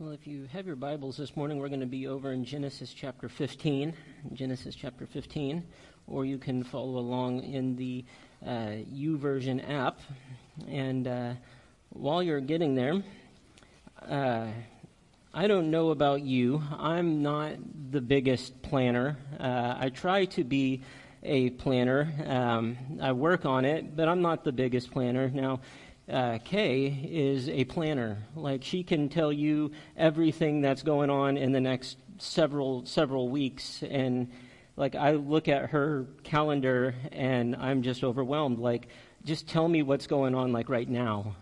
Well, if you have your Bibles this morning, we're going to be over in Genesis chapter 15. Genesis chapter 15, or you can follow along in the uh, YouVersion app. And uh, while you're getting there, uh, I don't know about you. I'm not the biggest planner. Uh, I try to be a planner. Um, I work on it, but I'm not the biggest planner. Now, uh, Kay is a planner. Like she can tell you everything that's going on in the next several several weeks, and like I look at her calendar and I'm just overwhelmed. Like, just tell me what's going on like right now.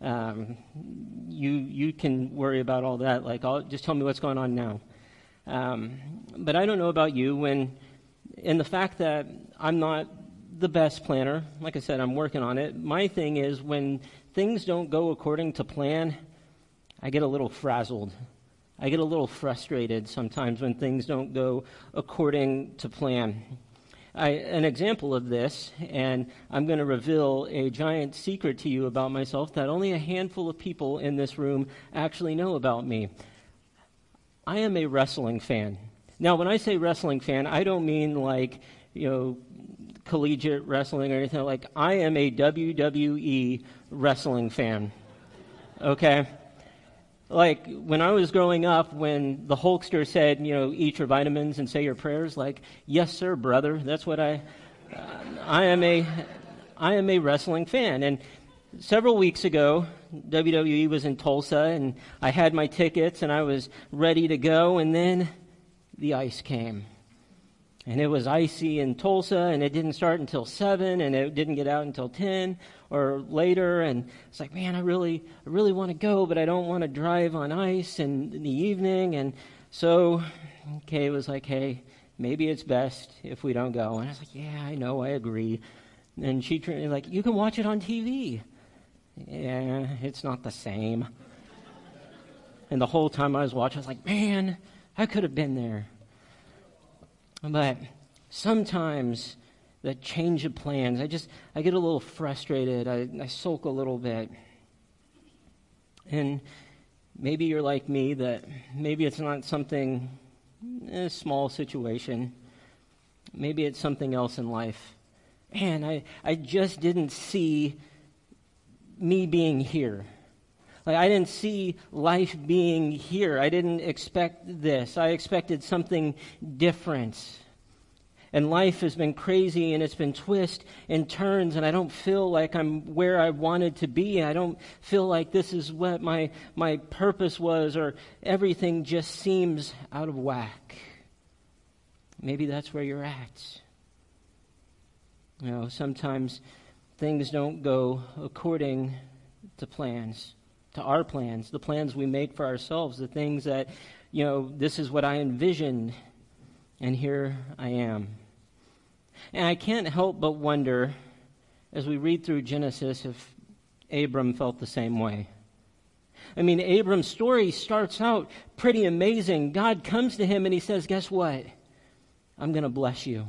Um, you you can worry about all that. Like, I'll, just tell me what's going on now. Um, but I don't know about you when, in the fact that I'm not the best planner. Like I said, I'm working on it. My thing is when things don't go according to plan, I get a little frazzled. I get a little frustrated sometimes when things don't go according to plan. I, an example of this, and I'm going to reveal a giant secret to you about myself that only a handful of people in this room actually know about me. I am a wrestling fan. Now, when I say wrestling fan, I don't mean like, you know, collegiate wrestling or anything. Like, I am a WWE wrestling fan. Okay? Like, when I was growing up, when the Hulkster said, you know, eat your vitamins and say your prayers, like, yes, sir, brother. That's what I. I am a. I am a wrestling fan. And several weeks ago, WWE was in Tulsa, and I had my tickets, and I was ready to go, and then the ice came and it was icy in Tulsa, and it didn't start until 7, and it didn't get out until 10 or later. And it's like, man, I really, I really want to go, but I don't want to drive on ice in, in the evening. And so Kay was like, hey, maybe it's best if we don't go. And I was like, yeah, I know, I agree. And she turned like, you can watch it on TV. Yeah, it's not the same. And the whole time I was watching, I was like, man, I could have been there. But sometimes the change of plans, I just, I get a little frustrated. I, I sulk a little bit. And maybe you're like me that maybe it's not something, a small situation. Maybe it's something else in life. Man, I, I just didn't see me being here. Like, I didn't see life being here. I didn't expect this. I expected something different. And life has been crazy and it's been twists and turns, and I don't feel like I'm where I wanted to be. I don't feel like this is what my, my purpose was, or everything just seems out of whack. Maybe that's where you're at. You know, sometimes things don't go according to plans to our plans, the plans we make for ourselves, the things that, you know, this is what I envisioned, and here I am. And I can't help but wonder, as we read through Genesis, if Abram felt the same way. I mean, Abram's story starts out pretty amazing. God comes to him and he says, Guess what? I'm going to bless you.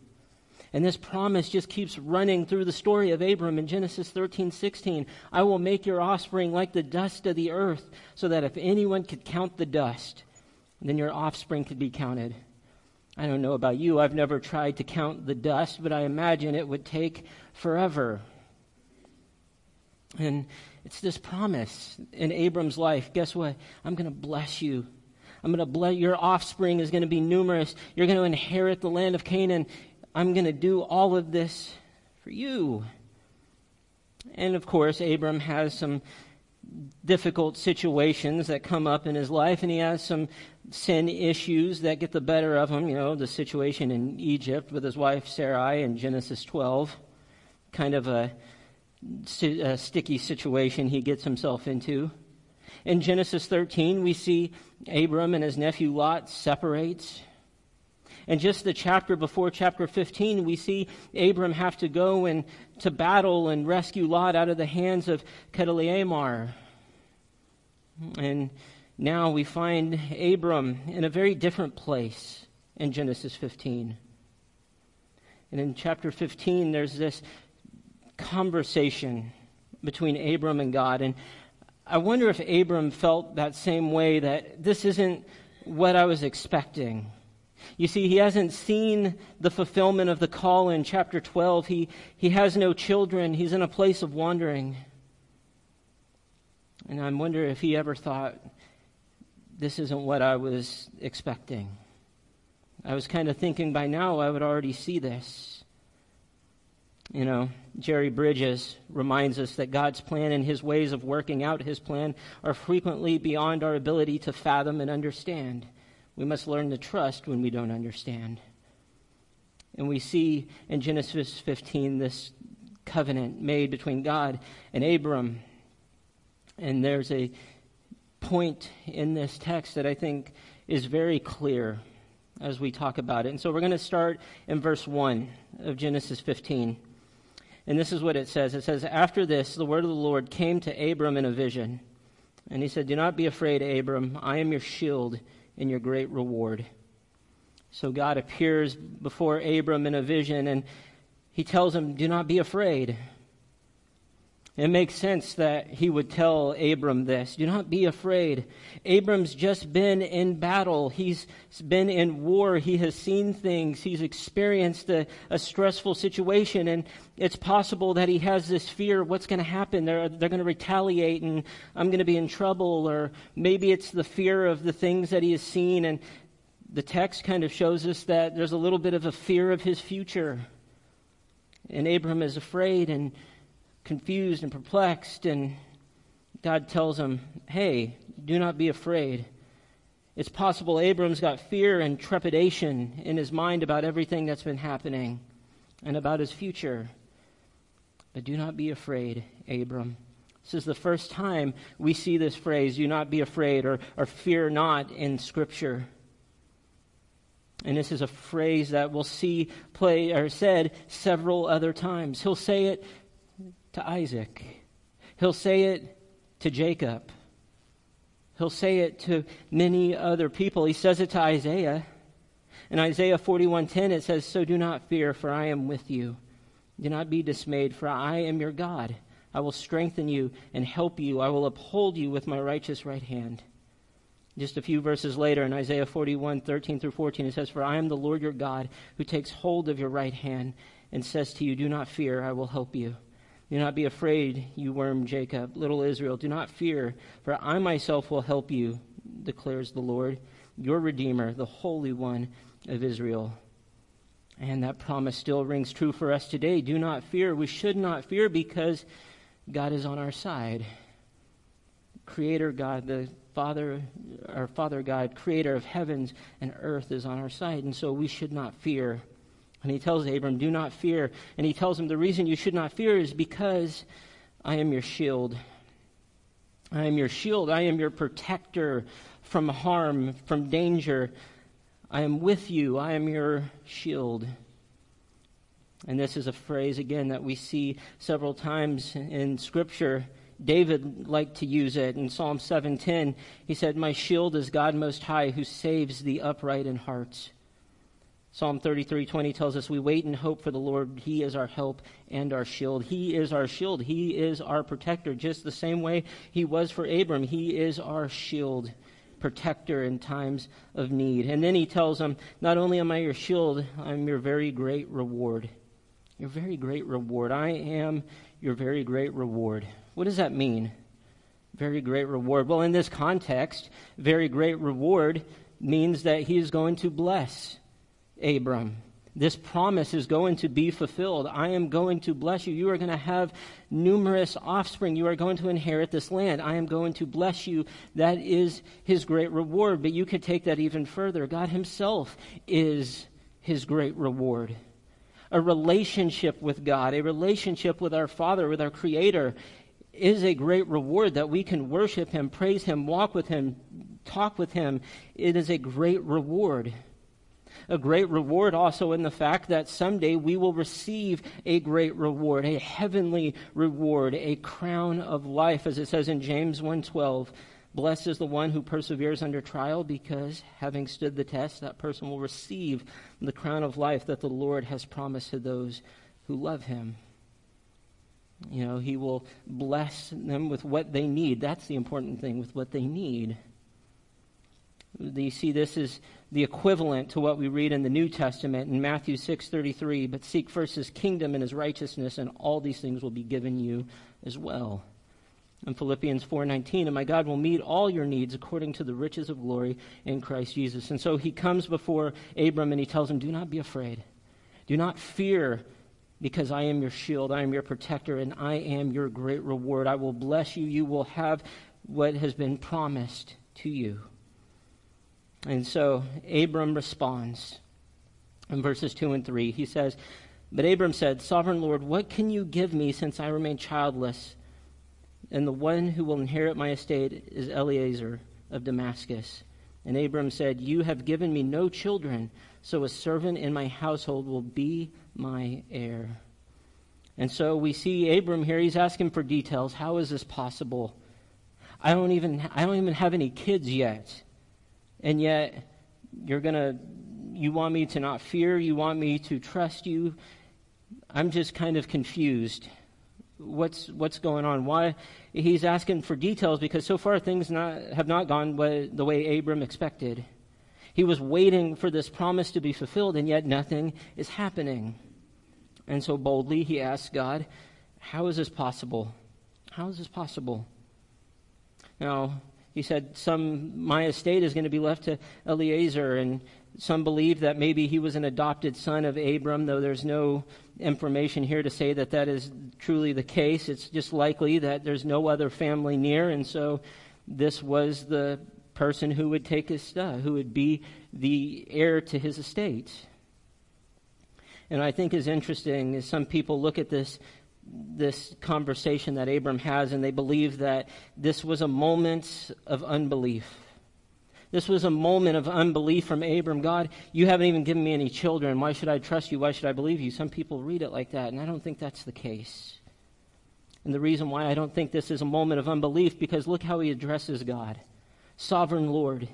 And this promise just keeps running through the story of Abram in Genesis 13, 16. I will make your offspring like the dust of the earth, so that if anyone could count the dust, then your offspring could be counted. I don't know about you, I've never tried to count the dust, but I imagine it would take forever. And it's this promise in Abram's life. Guess what? I'm going to bless you. I'm going to bless your offspring is going to be numerous. You're going to inherit the land of Canaan. I'm going to do all of this for you. And of course, Abram has some difficult situations that come up in his life, and he has some sin issues that get the better of him. You know, the situation in Egypt with his wife Sarai in Genesis 12, kind of a, a sticky situation he gets himself into. In Genesis 13, we see Abram and his nephew Lot separate. And just the chapter before chapter 15, we see Abram have to go and to battle and rescue Lot out of the hands of Chedorlaomer. And now we find Abram in a very different place in Genesis 15. And in chapter 15, there's this conversation between Abram and God. And I wonder if Abram felt that same way that this isn't what I was expecting. You see, he hasn't seen the fulfillment of the call in chapter 12. He, he has no children. He's in a place of wandering. And I wonder if he ever thought, this isn't what I was expecting. I was kind of thinking by now I would already see this. You know, Jerry Bridges reminds us that God's plan and his ways of working out his plan are frequently beyond our ability to fathom and understand. We must learn to trust when we don't understand. And we see in Genesis 15 this covenant made between God and Abram. And there's a point in this text that I think is very clear as we talk about it. And so we're going to start in verse 1 of Genesis 15. And this is what it says it says, After this, the word of the Lord came to Abram in a vision. And he said, Do not be afraid, Abram. I am your shield and your great reward. So God appears before Abram in a vision and he tells him, Do not be afraid. It makes sense that he would tell Abram this. Do not be afraid. Abram's just been in battle. He's been in war. He has seen things. He's experienced a, a stressful situation. And it's possible that he has this fear what's going to happen? They're, they're going to retaliate and I'm going to be in trouble. Or maybe it's the fear of the things that he has seen. And the text kind of shows us that there's a little bit of a fear of his future. And Abram is afraid and confused and perplexed, and God tells him, Hey, do not be afraid. It's possible Abram's got fear and trepidation in his mind about everything that's been happening and about his future. But do not be afraid, Abram. This is the first time we see this phrase, do not be afraid or, or fear not in Scripture. And this is a phrase that we'll see play or said several other times. He'll say it to Isaac. He'll say it to Jacob. He'll say it to many other people. He says it to Isaiah. In Isaiah 41:10 it says, "So do not fear, for I am with you. Do not be dismayed, for I am your God. I will strengthen you and help you. I will uphold you with my righteous right hand." Just a few verses later in Isaiah 41, 13 through 14, it says, For I am the Lord your God who takes hold of your right hand and says to you, Do not fear, I will help you. Do not be afraid, you worm Jacob, little Israel. Do not fear, for I myself will help you, declares the Lord, your Redeemer, the Holy One of Israel. And that promise still rings true for us today. Do not fear. We should not fear because God is on our side. Creator God, the Father, our Father God, creator of heavens and earth, is on our side. And so we should not fear. And he tells Abram, Do not fear. And he tells him, The reason you should not fear is because I am your shield. I am your shield. I am your protector from harm, from danger. I am with you. I am your shield. And this is a phrase, again, that we see several times in Scripture. David liked to use it in Psalm 7:10. He said, "My shield is God most high who saves the upright in heart." Psalm 33:20 tells us we wait and hope for the Lord. He is our help and our shield. He is our shield. He is our protector just the same way he was for Abram. He is our shield, protector in times of need. And then he tells him, not only am I your shield, I'm your very great reward. Your very great reward. I am your very great reward. What does that mean? Very great reward. Well, in this context, very great reward means that he is going to bless Abram. This promise is going to be fulfilled. I am going to bless you. You are going to have numerous offspring. You are going to inherit this land. I am going to bless you. That is his great reward. But you could take that even further. God himself is his great reward. A relationship with God, a relationship with our Father, with our Creator, is a great reward that we can worship him, praise him, walk with him, talk with him. It is a great reward. A great reward also in the fact that someday we will receive a great reward, a heavenly reward, a crown of life, as it says in James 1:12. Blessed is the one who perseveres under trial, because having stood the test, that person will receive the crown of life that the Lord has promised to those who love him. You know, he will bless them with what they need. That's the important thing, with what they need. You see, this is the equivalent to what we read in the New Testament in Matthew 6:33, but seek first his kingdom and his righteousness and all these things will be given you as well. In Philippians 4:19, and my God will meet all your needs according to the riches of glory in Christ Jesus. And so he comes before Abram and he tells him, "Do not be afraid. Do not fear because I am your shield, I am your protector, and I am your great reward. I will bless you. You will have what has been promised to you." And so Abram responds in verses 2 and 3. He says, But Abram said, Sovereign Lord, what can you give me since I remain childless? And the one who will inherit my estate is Eliezer of Damascus. And Abram said, You have given me no children, so a servant in my household will be my heir. And so we see Abram here, he's asking for details. How is this possible? I don't even I don't even have any kids yet and yet you're going to you want me to not fear you want me to trust you. I'm just kind of confused. What's what's going on? Why he's asking for details because so far things not, have not gone the way abram expected. He was waiting for this promise to be fulfilled and yet nothing is happening. And so boldly he asks god how is this possible? How is this possible? Now he said, Some, my estate is going to be left to Eliezer. And some believe that maybe he was an adopted son of Abram, though there's no information here to say that that is truly the case. It's just likely that there's no other family near. And so this was the person who would take his stuff, who would be the heir to his estate. And I think is interesting is some people look at this this conversation that Abram has, and they believe that this was a moment of unbelief. This was a moment of unbelief from Abram. God, you haven't even given me any children. Why should I trust you? Why should I believe you? Some people read it like that, and I don't think that's the case. And the reason why I don't think this is a moment of unbelief, because look how he addresses God Sovereign Lord.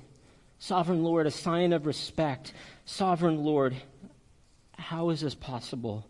Sovereign Lord, a sign of respect. Sovereign Lord, how is this possible?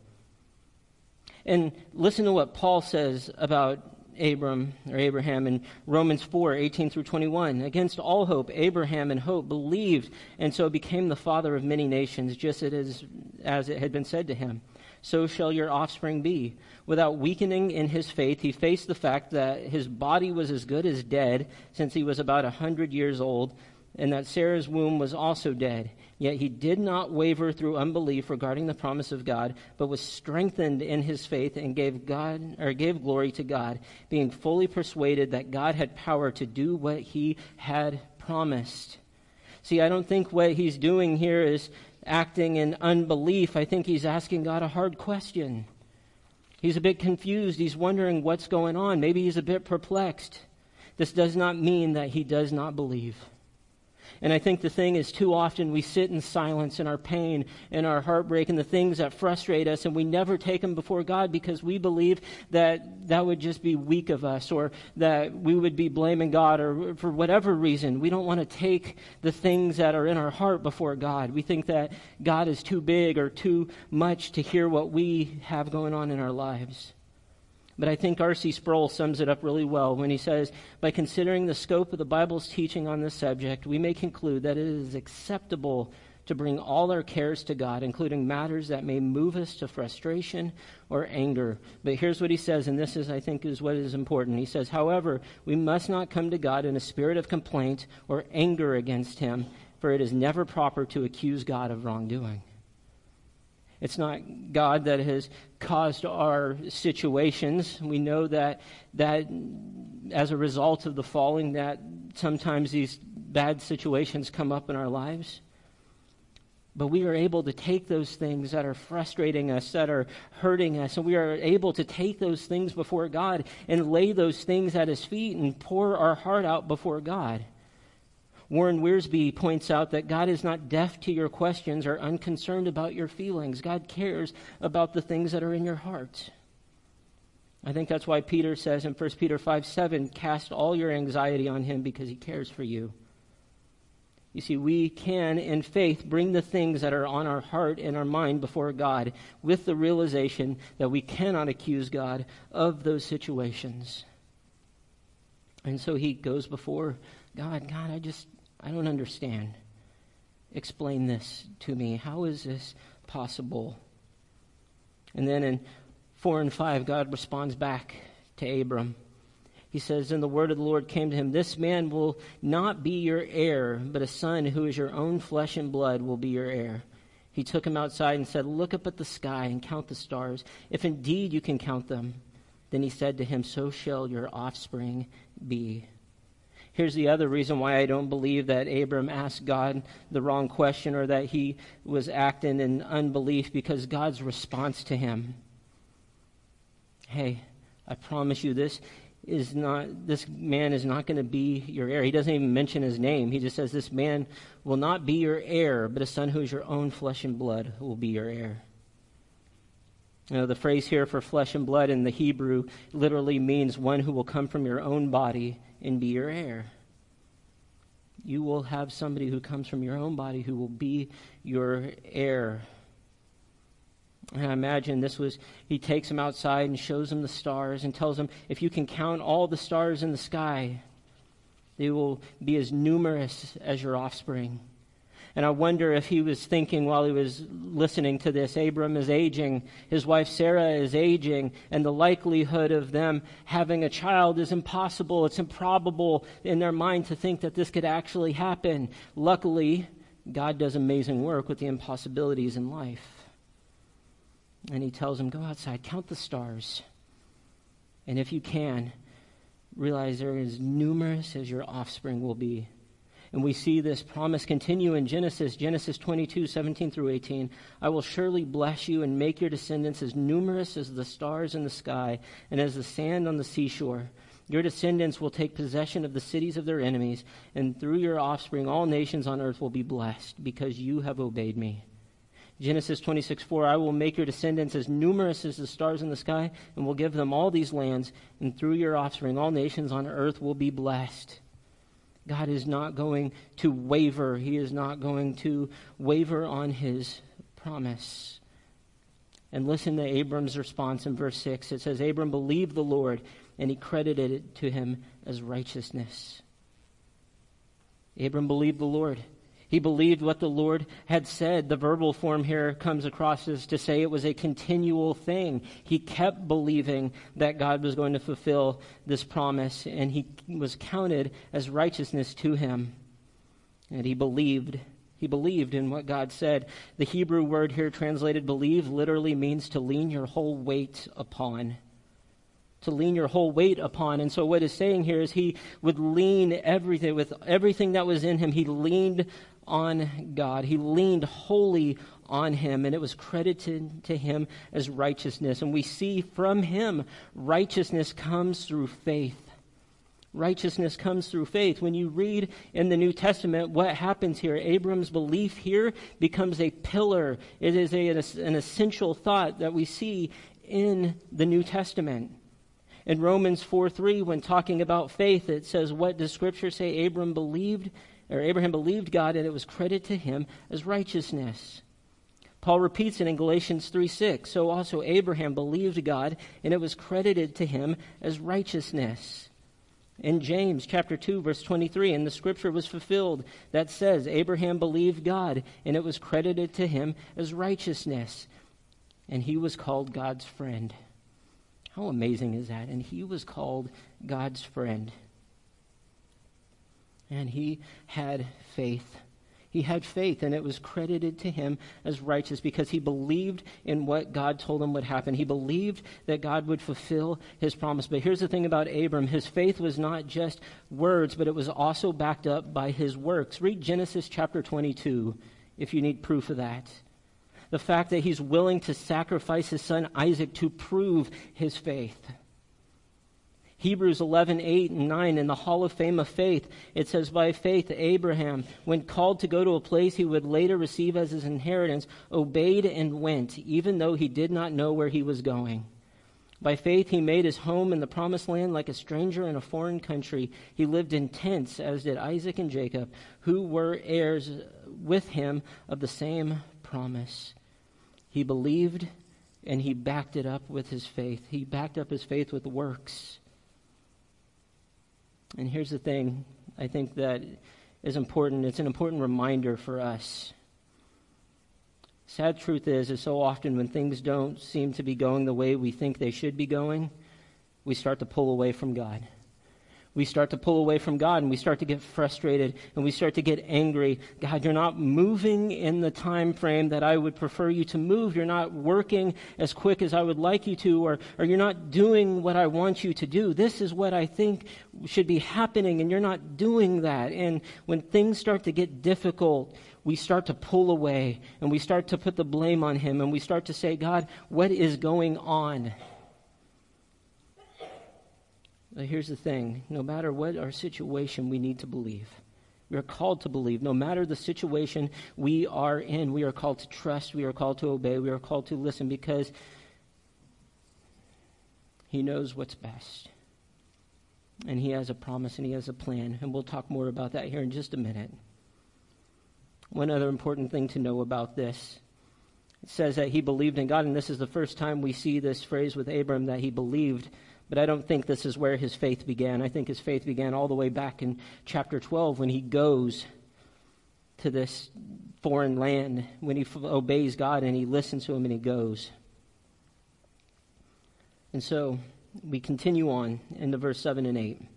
And listen to what Paul says about Abram or Abraham in Romans 4 18 through 21. Against all hope, Abraham in hope believed and so became the father of many nations, just as, as it had been said to him. So shall your offspring be. Without weakening in his faith, he faced the fact that his body was as good as dead since he was about a hundred years old, and that Sarah's womb was also dead. Yet he did not waver through unbelief regarding the promise of God, but was strengthened in his faith and gave God or gave glory to God, being fully persuaded that God had power to do what he had promised. See, I don't think what he's doing here is acting in unbelief. I think he's asking God a hard question. He's a bit confused. He's wondering what's going on. Maybe he's a bit perplexed. This does not mean that he does not believe. And I think the thing is, too often we sit in silence in our pain and our heartbreak and the things that frustrate us, and we never take them before God because we believe that that would just be weak of us or that we would be blaming God or for whatever reason. We don't want to take the things that are in our heart before God. We think that God is too big or too much to hear what we have going on in our lives. But I think R.C. Sproul sums it up really well when he says, By considering the scope of the Bible's teaching on this subject, we may conclude that it is acceptable to bring all our cares to God, including matters that may move us to frustration or anger. But here's what he says, and this is, I think, is what is important. He says, However, we must not come to God in a spirit of complaint or anger against him, for it is never proper to accuse God of wrongdoing. It's not God that has caused our situations. We know that that as a result of the falling that sometimes these bad situations come up in our lives. But we are able to take those things that are frustrating us, that are hurting us, and we are able to take those things before God and lay those things at His feet and pour our heart out before God. Warren Wiersbe points out that God is not deaf to your questions or unconcerned about your feelings. God cares about the things that are in your heart. I think that's why Peter says in 1 Peter 5 7, cast all your anxiety on him because he cares for you. You see, we can, in faith, bring the things that are on our heart and our mind before God with the realization that we cannot accuse God of those situations. And so he goes before God, God, I just, I don't understand. Explain this to me. How is this possible? And then in 4 and 5, God responds back to Abram. He says, And the word of the Lord came to him This man will not be your heir, but a son who is your own flesh and blood will be your heir. He took him outside and said, Look up at the sky and count the stars, if indeed you can count them. Then he said to him, So shall your offspring be. Here's the other reason why I don't believe that Abram asked God the wrong question or that he was acting in unbelief because God's response to him Hey, I promise you this is not this man is not going to be your heir. He doesn't even mention his name. He just says this man will not be your heir, but a son who is your own flesh and blood will be your heir. You know, the phrase here for flesh and blood in the Hebrew literally means one who will come from your own body and be your heir. You will have somebody who comes from your own body who will be your heir. And I imagine this was, he takes him outside and shows him the stars and tells him, if you can count all the stars in the sky, they will be as numerous as your offspring. And I wonder if he was thinking while he was listening to this Abram is aging, his wife Sarah is aging, and the likelihood of them having a child is impossible. It's improbable in their mind to think that this could actually happen. Luckily, God does amazing work with the impossibilities in life. And he tells him, Go outside, count the stars. And if you can, realize they're as numerous as your offspring will be. And we see this promise continue in Genesis, Genesis 22, 17 through 18. I will surely bless you and make your descendants as numerous as the stars in the sky and as the sand on the seashore. Your descendants will take possession of the cities of their enemies, and through your offspring all nations on earth will be blessed, because you have obeyed me. Genesis 26, 4, I will make your descendants as numerous as the stars in the sky, and will give them all these lands, and through your offspring all nations on earth will be blessed. God is not going to waver. He is not going to waver on his promise. And listen to Abram's response in verse 6. It says, Abram believed the Lord, and he credited it to him as righteousness. Abram believed the Lord. He believed what the Lord had said. The verbal form here comes across as to say it was a continual thing. He kept believing that God was going to fulfill this promise, and he was counted as righteousness to him. And he believed. He believed in what God said. The Hebrew word here translated believe literally means to lean your whole weight upon to lean your whole weight upon. And so what is saying here is he would lean everything with everything that was in him. He leaned on God. He leaned wholly on him, and it was credited to him as righteousness. And we see from him righteousness comes through faith. Righteousness comes through faith. When you read in the New Testament what happens here, Abram's belief here becomes a pillar. It is a, an essential thought that we see in the New Testament. In Romans 4 3, when talking about faith, it says, What does Scripture say? Abram believed, or Abraham believed God, and it was credited to him as righteousness. Paul repeats it in Galatians 3 6. So also Abraham believed God, and it was credited to him as righteousness. In James chapter 2, verse 23, and the scripture was fulfilled that says, Abraham believed God, and it was credited to him as righteousness. And he was called God's friend. How amazing is that? And he was called God's friend. And he had faith. He had faith, and it was credited to him as righteous because he believed in what God told him would happen. He believed that God would fulfill his promise. But here's the thing about Abram his faith was not just words, but it was also backed up by his works. Read Genesis chapter 22 if you need proof of that. The fact that he's willing to sacrifice his son Isaac to prove his faith. Hebrews 11, 8 and 9 in the Hall of Fame of Faith, it says, By faith, Abraham, when called to go to a place he would later receive as his inheritance, obeyed and went, even though he did not know where he was going. By faith, he made his home in the promised land like a stranger in a foreign country. He lived in tents, as did Isaac and Jacob, who were heirs with him of the same promise. He believed and he backed it up with his faith. He backed up his faith with works. And here's the thing I think that is important. It's an important reminder for us. Sad truth is, is so often when things don't seem to be going the way we think they should be going, we start to pull away from God we start to pull away from God and we start to get frustrated and we start to get angry. God, you're not moving in the time frame that I would prefer you to move. You're not working as quick as I would like you to, or, or you're not doing what I want you to do. This is what I think should be happening, and you're not doing that. And when things start to get difficult, we start to pull away and we start to put the blame on Him and we start to say, God, what is going on? But here's the thing no matter what our situation, we need to believe. We are called to believe. No matter the situation we are in, we are called to trust, we are called to obey, we are called to listen because He knows what's best. And He has a promise and He has a plan. And we'll talk more about that here in just a minute. One other important thing to know about this it says that he believed in God, and this is the first time we see this phrase with Abram that he believed but I don't think this is where his faith began. I think his faith began all the way back in chapter 12 when he goes to this foreign land, when he obeys God and he listens to him and he goes. And so we continue on into verse 7 and 8. It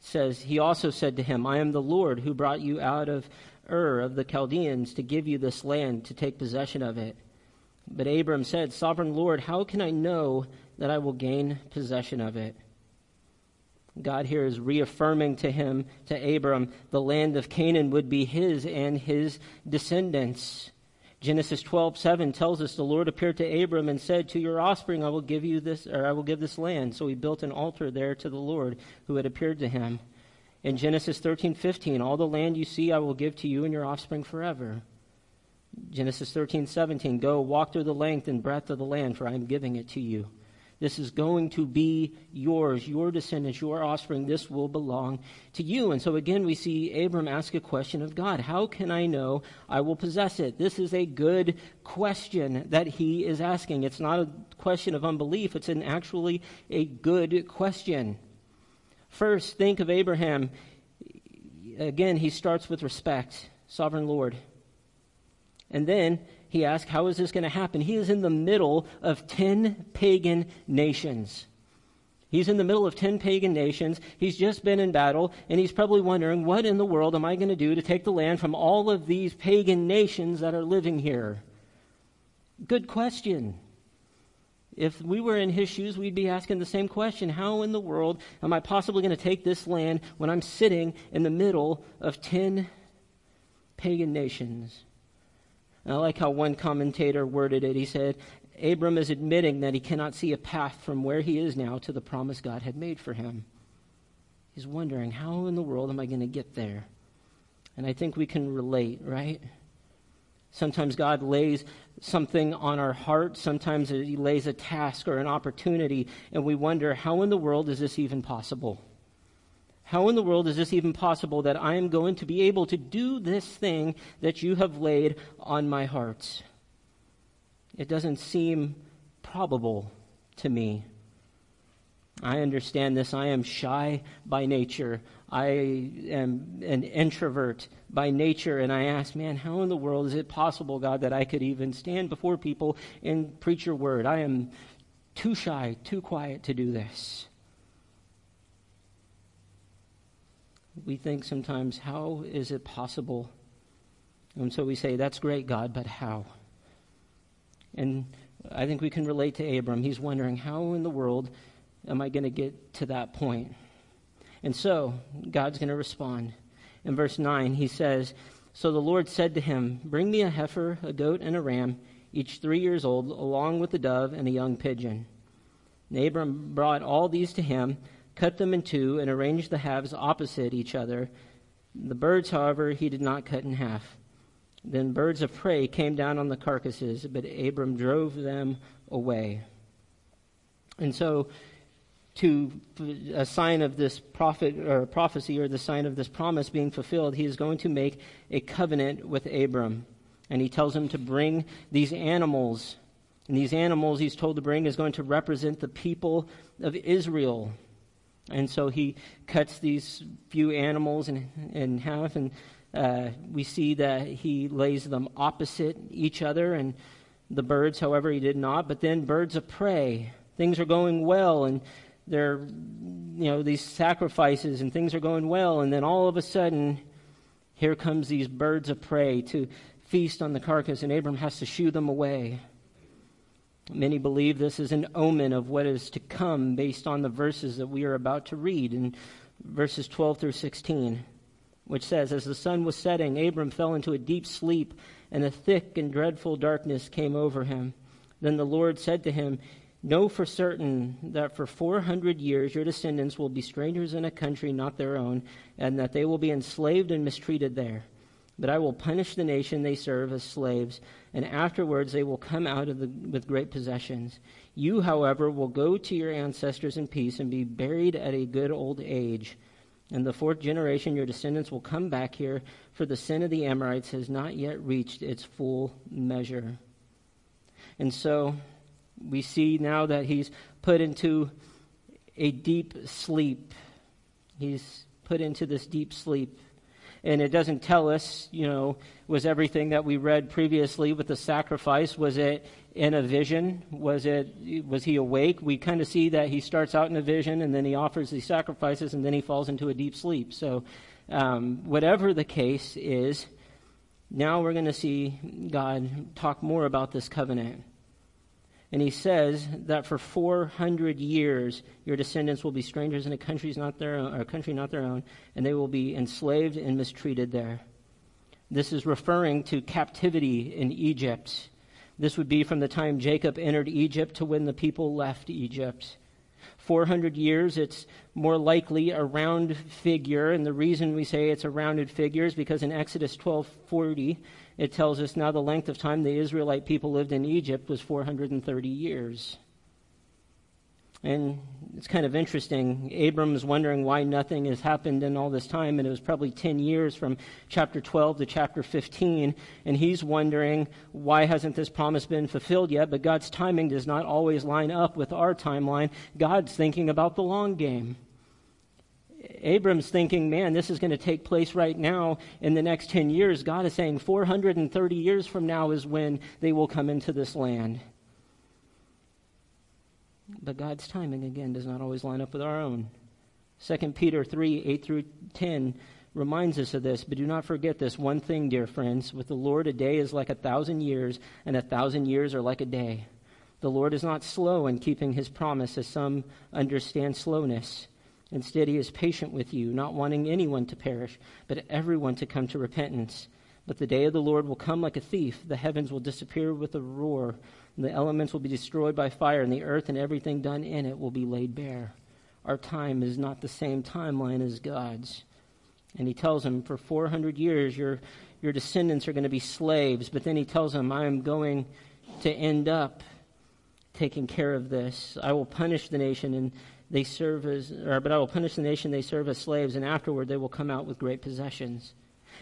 says, He also said to him, I am the Lord who brought you out of Ur of the Chaldeans to give you this land to take possession of it. But Abram said, Sovereign Lord, how can I know that I will gain possession of it? God here is reaffirming to him, to Abram, the land of Canaan would be his and his descendants. Genesis 12:7 tells us the Lord appeared to Abram and said, "To your offspring I will give you this or I will give this land." So he built an altar there to the Lord who had appeared to him. In Genesis 13:15, "All the land you see I will give to you and your offspring forever." Genesis 13, 17, go walk through the length and breadth of the land, for I am giving it to you. This is going to be yours, your descendants, your offspring. This will belong to you. And so again, we see Abram ask a question of God How can I know I will possess it? This is a good question that he is asking. It's not a question of unbelief, it's an actually a good question. First, think of Abraham. Again, he starts with respect. Sovereign Lord. And then he asks, How is this going to happen? He is in the middle of 10 pagan nations. He's in the middle of 10 pagan nations. He's just been in battle, and he's probably wondering, What in the world am I going to do to take the land from all of these pagan nations that are living here? Good question. If we were in his shoes, we'd be asking the same question How in the world am I possibly going to take this land when I'm sitting in the middle of 10 pagan nations? And I like how one commentator worded it. He said, Abram is admitting that he cannot see a path from where he is now to the promise God had made for him. He's wondering, how in the world am I going to get there? And I think we can relate, right? Sometimes God lays something on our heart. Sometimes He lays a task or an opportunity, and we wonder, how in the world is this even possible? How in the world is this even possible that I am going to be able to do this thing that you have laid on my heart? It doesn't seem probable to me. I understand this. I am shy by nature. I am an introvert by nature. And I ask, man, how in the world is it possible, God, that I could even stand before people and preach your word? I am too shy, too quiet to do this. We think sometimes, how is it possible? And so we say, that's great, God, but how? And I think we can relate to Abram. He's wondering, how in the world am I going to get to that point? And so God's going to respond. In verse 9, he says, So the Lord said to him, Bring me a heifer, a goat, and a ram, each three years old, along with a dove and a young pigeon. And Abram brought all these to him cut them in two, and arranged the halves opposite each other. The birds, however, he did not cut in half. Then birds of prey came down on the carcasses, but Abram drove them away. And so, to a sign of this prophet or prophecy or the sign of this promise being fulfilled, he is going to make a covenant with Abram. And he tells him to bring these animals. And these animals he's told to bring is going to represent the people of Israel. And so he cuts these few animals in, in half, and uh, we see that he lays them opposite each other. And the birds, however, he did not. But then birds of prey. Things are going well, and they're, you know, these sacrifices, and things are going well. And then all of a sudden, here comes these birds of prey to feast on the carcass, and Abram has to shoo them away. Many believe this is an omen of what is to come based on the verses that we are about to read in verses 12 through 16, which says, As the sun was setting, Abram fell into a deep sleep, and a thick and dreadful darkness came over him. Then the Lord said to him, Know for certain that for 400 years your descendants will be strangers in a country not their own, and that they will be enslaved and mistreated there. But I will punish the nation they serve as slaves, and afterwards they will come out the, with great possessions. You, however, will go to your ancestors in peace and be buried at a good old age. And the fourth generation, your descendants will come back here, for the sin of the Amorites has not yet reached its full measure. And so we see now that he's put into a deep sleep. He's put into this deep sleep and it doesn't tell us, you know, was everything that we read previously with the sacrifice, was it in a vision? Was it, was he awake? We kind of see that he starts out in a vision and then he offers these sacrifices and then he falls into a deep sleep. So, um, whatever the case is, now we're going to see God talk more about this covenant. And he says that for 400 years your descendants will be strangers in a country not their own, a country not their own, and they will be enslaved and mistreated there. This is referring to captivity in Egypt. This would be from the time Jacob entered Egypt to when the people left Egypt. 400 years, it's more likely a round figure, and the reason we say it's a rounded figure is because in Exodus 12:40 it tells us now the length of time the Israelite people lived in Egypt was 430 years. And it's kind of interesting. Abram's wondering why nothing has happened in all this time, and it was probably 10 years from chapter 12 to chapter 15. And he's wondering why hasn't this promise been fulfilled yet? But God's timing does not always line up with our timeline. God's thinking about the long game. Abram's thinking, man, this is going to take place right now in the next 10 years. God is saying 430 years from now is when they will come into this land. But God's timing, again, does not always line up with our own. 2 Peter 3 8 through 10 reminds us of this. But do not forget this one thing, dear friends. With the Lord, a day is like a thousand years, and a thousand years are like a day. The Lord is not slow in keeping his promise, as some understand slowness. Instead, he is patient with you, not wanting anyone to perish, but everyone to come to repentance. But the day of the Lord will come like a thief. The heavens will disappear with a roar, and the elements will be destroyed by fire, and the earth and everything done in it will be laid bare. Our time is not the same timeline as God's. And he tells him, For 400 years, your, your descendants are going to be slaves. But then he tells him, I am going to end up taking care of this. I will punish the nation and they serve as, or, but I will punish the nation they serve as slaves, and afterward they will come out with great possessions.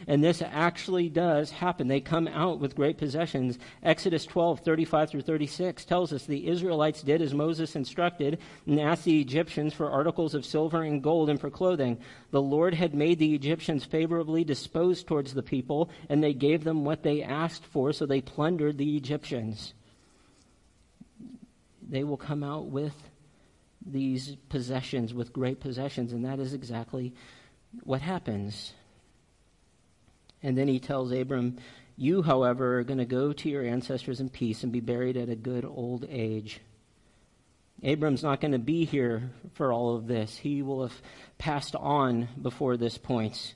And this actually does happen. They come out with great possessions. Exodus 12, 35 through 36 tells us the Israelites did as Moses instructed and asked the Egyptians for articles of silver and gold and for clothing. The Lord had made the Egyptians favorably disposed towards the people, and they gave them what they asked for, so they plundered the Egyptians. They will come out with these possessions with great possessions, and that is exactly what happens. And then he tells Abram, You, however, are going to go to your ancestors in peace and be buried at a good old age. Abram's not going to be here for all of this. He will have passed on before this point.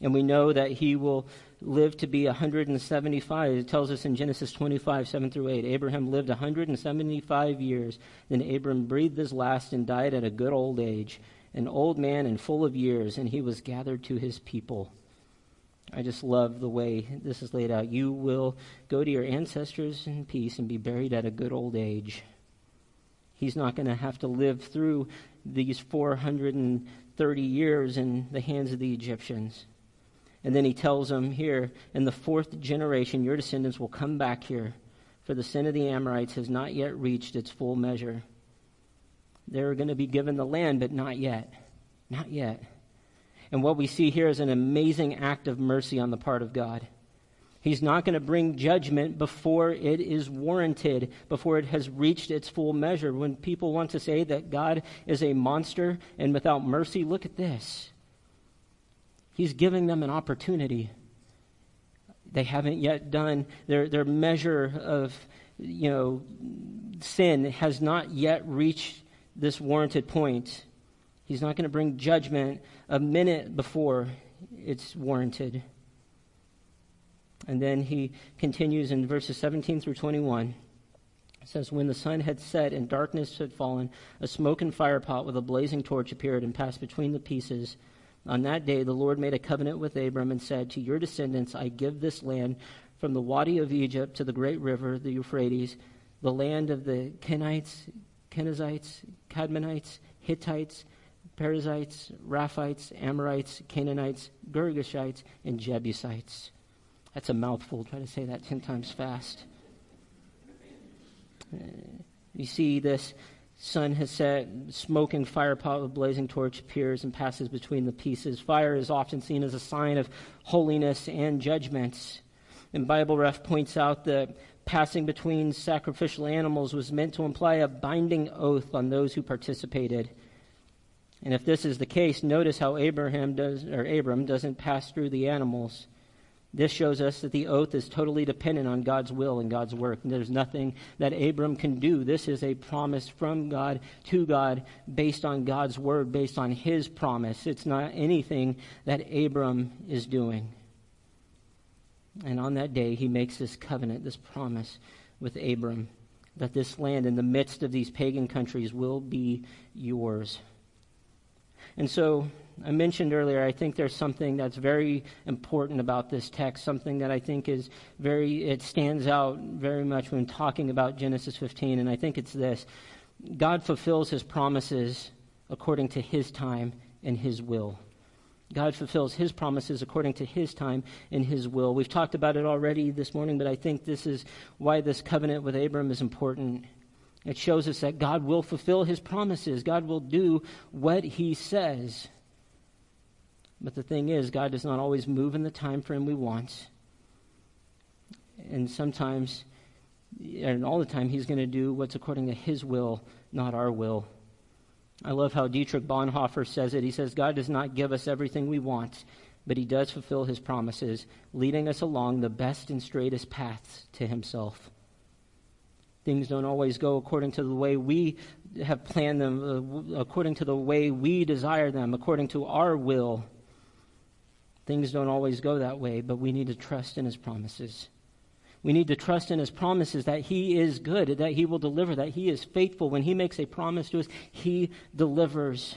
And we know that he will live to be 175. It tells us in Genesis 25, 7 through 8. Abraham lived 175 years. Then Abram breathed his last and died at a good old age. an old man and full of years, and he was gathered to his people. I just love the way this is laid out. You will go to your ancestors in peace and be buried at a good old age. He's not going to have to live through these 430 years in the hands of the Egyptians. And then he tells them here, in the fourth generation, your descendants will come back here, for the sin of the Amorites has not yet reached its full measure. They're going to be given the land, but not yet. Not yet. And what we see here is an amazing act of mercy on the part of God. He's not going to bring judgment before it is warranted, before it has reached its full measure. When people want to say that God is a monster and without mercy, look at this. He's giving them an opportunity. They haven't yet done their, their measure of, you know, sin has not yet reached this warranted point. He's not going to bring judgment a minute before it's warranted. And then he continues in verses 17 through 21. It says, When the sun had set and darkness had fallen, a smoke and fire pot with a blazing torch appeared and passed between the pieces on that day, the Lord made a covenant with Abram and said, To your descendants I give this land from the Wadi of Egypt to the great river, the Euphrates, the land of the Kenites, Kenizzites, Kadmonites, Hittites, Perizzites, Rephaites, Amorites, Canaanites, Girgashites, and Jebusites. That's a mouthful. Try to say that ten times fast. Uh, you see this sun has set, smoking fire pot with blazing torch appears and passes between the pieces. Fire is often seen as a sign of holiness and judgment. And BibleRef points out that passing between sacrificial animals was meant to imply a binding oath on those who participated. And if this is the case, notice how Abraham does, or Abram doesn't pass through the animals. This shows us that the oath is totally dependent on God's will and God's work. There's nothing that Abram can do. This is a promise from God to God based on God's word, based on his promise. It's not anything that Abram is doing. And on that day, he makes this covenant, this promise with Abram that this land in the midst of these pagan countries will be yours. And so I mentioned earlier, I think there's something that's very important about this text, something that I think is very, it stands out very much when talking about Genesis 15, and I think it's this God fulfills his promises according to his time and his will. God fulfills his promises according to his time and his will. We've talked about it already this morning, but I think this is why this covenant with Abram is important. It shows us that God will fulfill his promises, God will do what he says. But the thing is, God does not always move in the time frame we want. And sometimes, and all the time, He's going to do what's according to His will, not our will. I love how Dietrich Bonhoeffer says it. He says, God does not give us everything we want, but He does fulfill His promises, leading us along the best and straightest paths to Himself. Things don't always go according to the way we have planned them, uh, according to the way we desire them, according to our will. Things don't always go that way, but we need to trust in His promises. We need to trust in His promises that He is good, that He will deliver, that He is faithful. When He makes a promise to us, He delivers.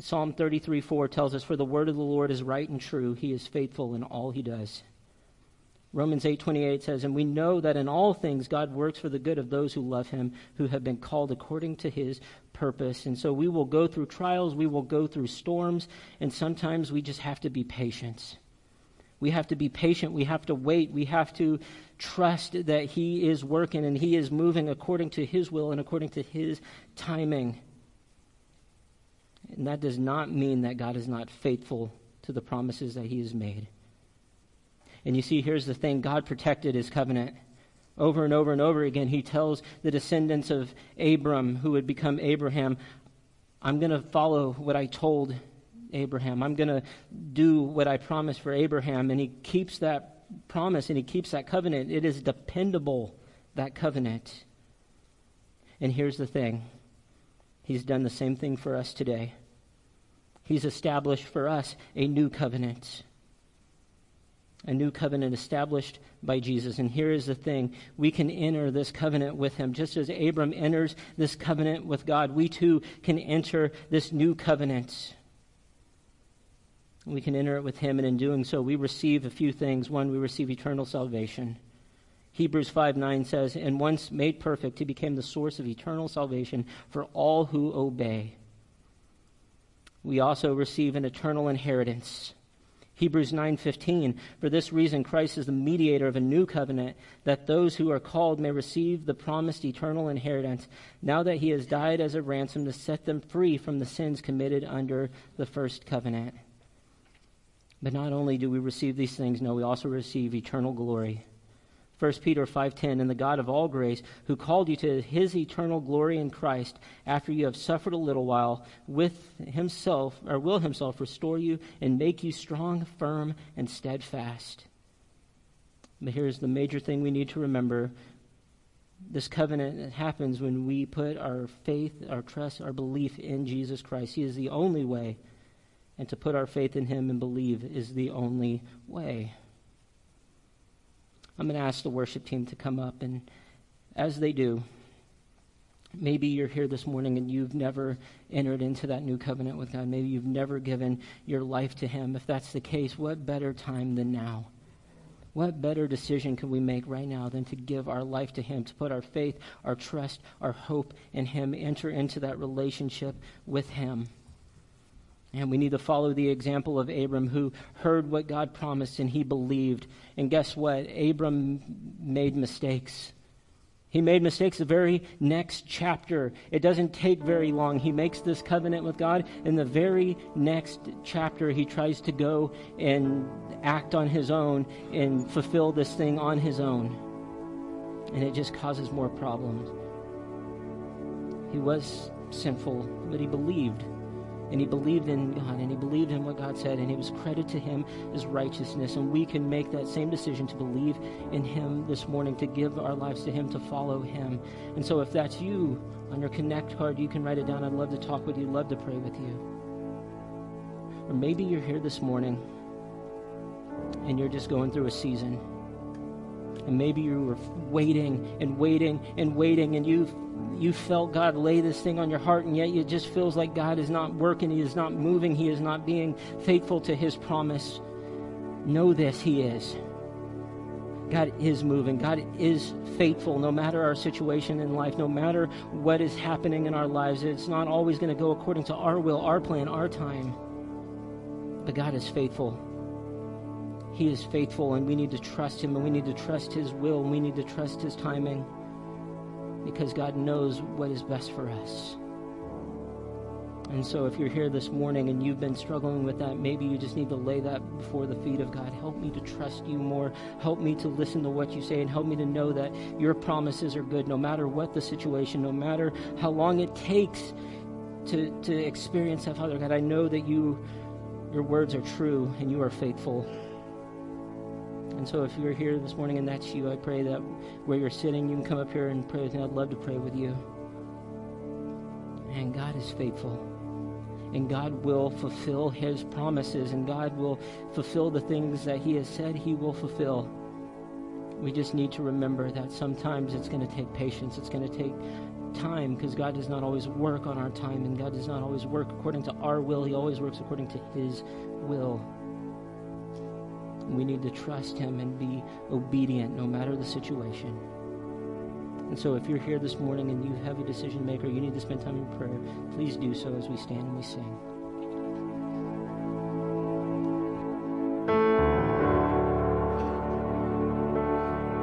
Psalm 33 4 tells us, For the word of the Lord is right and true. He is faithful in all He does. Romans 8:28 says, "And we know that in all things God works for the good of those who love him, who have been called according to his purpose." And so we will go through trials, we will go through storms, and sometimes we just have to be patient. We have to be patient, we have to wait, we have to trust that he is working and he is moving according to his will and according to his timing. And that does not mean that God is not faithful to the promises that he has made. And you see, here's the thing God protected his covenant. Over and over and over again, he tells the descendants of Abram, who would become Abraham, I'm going to follow what I told Abraham. I'm going to do what I promised for Abraham. And he keeps that promise and he keeps that covenant. It is dependable, that covenant. And here's the thing He's done the same thing for us today. He's established for us a new covenant. A new covenant established by Jesus. And here is the thing we can enter this covenant with him. Just as Abram enters this covenant with God, we too can enter this new covenant. We can enter it with him, and in doing so, we receive a few things. One, we receive eternal salvation. Hebrews 5 9 says, And once made perfect, he became the source of eternal salvation for all who obey. We also receive an eternal inheritance. Hebrews 9:15 For this reason Christ is the mediator of a new covenant that those who are called may receive the promised eternal inheritance now that he has died as a ransom to set them free from the sins committed under the first covenant. But not only do we receive these things, no, we also receive eternal glory. 1 Peter 5:10 and the God of all grace who called you to his eternal glory in Christ after you have suffered a little while with himself or will himself restore you and make you strong firm and steadfast. But here's the major thing we need to remember this covenant happens when we put our faith, our trust, our belief in Jesus Christ. He is the only way. And to put our faith in him and believe is the only way. I'm going to ask the worship team to come up, and as they do, maybe you're here this morning and you've never entered into that new covenant with God. Maybe you've never given your life to Him. If that's the case, what better time than now? What better decision can we make right now than to give our life to Him, to put our faith, our trust, our hope in Him, enter into that relationship with Him? And we need to follow the example of Abram, who heard what God promised and he believed. And guess what? Abram made mistakes. He made mistakes the very next chapter. It doesn't take very long. He makes this covenant with God. In the very next chapter, he tries to go and act on his own and fulfill this thing on his own. And it just causes more problems. He was sinful, but he believed and he believed in God and he believed in what God said and it was credited to him as righteousness. And we can make that same decision to believe in him this morning, to give our lives to him, to follow him. And so if that's you on your connect card, you can write it down. I'd love to talk with you, love to pray with you. Or maybe you're here this morning and you're just going through a season. And maybe you were waiting and waiting and waiting, and you've you felt God lay this thing on your heart, and yet it just feels like God is not working, He is not moving, He is not being faithful to His promise. Know this, He is. God is moving. God is faithful no matter our situation in life, no matter what is happening in our lives. It's not always going to go according to our will, our plan, our time. But God is faithful. He is faithful, and we need to trust Him, and we need to trust His will, and we need to trust His timing because God knows what is best for us. And so, if you're here this morning and you've been struggling with that, maybe you just need to lay that before the feet of God. Help me to trust you more. Help me to listen to what you say and help me to know that your promises are good no matter what the situation, no matter how long it takes to, to experience that, Father God. I know that you, your words are true and you are faithful. And so if you're here this morning and that's you, I pray that where you're sitting, you can come up here and pray with me. I'd love to pray with you. And God is faithful. And God will fulfill his promises, and God will fulfill the things that he has said he will fulfill. We just need to remember that sometimes it's going to take patience. It's going to take time because God does not always work on our time, and God does not always work according to our will. He always works according to his will. We need to trust Him and be obedient no matter the situation. And so, if you're here this morning and you have a decision maker, you need to spend time in prayer, please do so as we stand and we sing.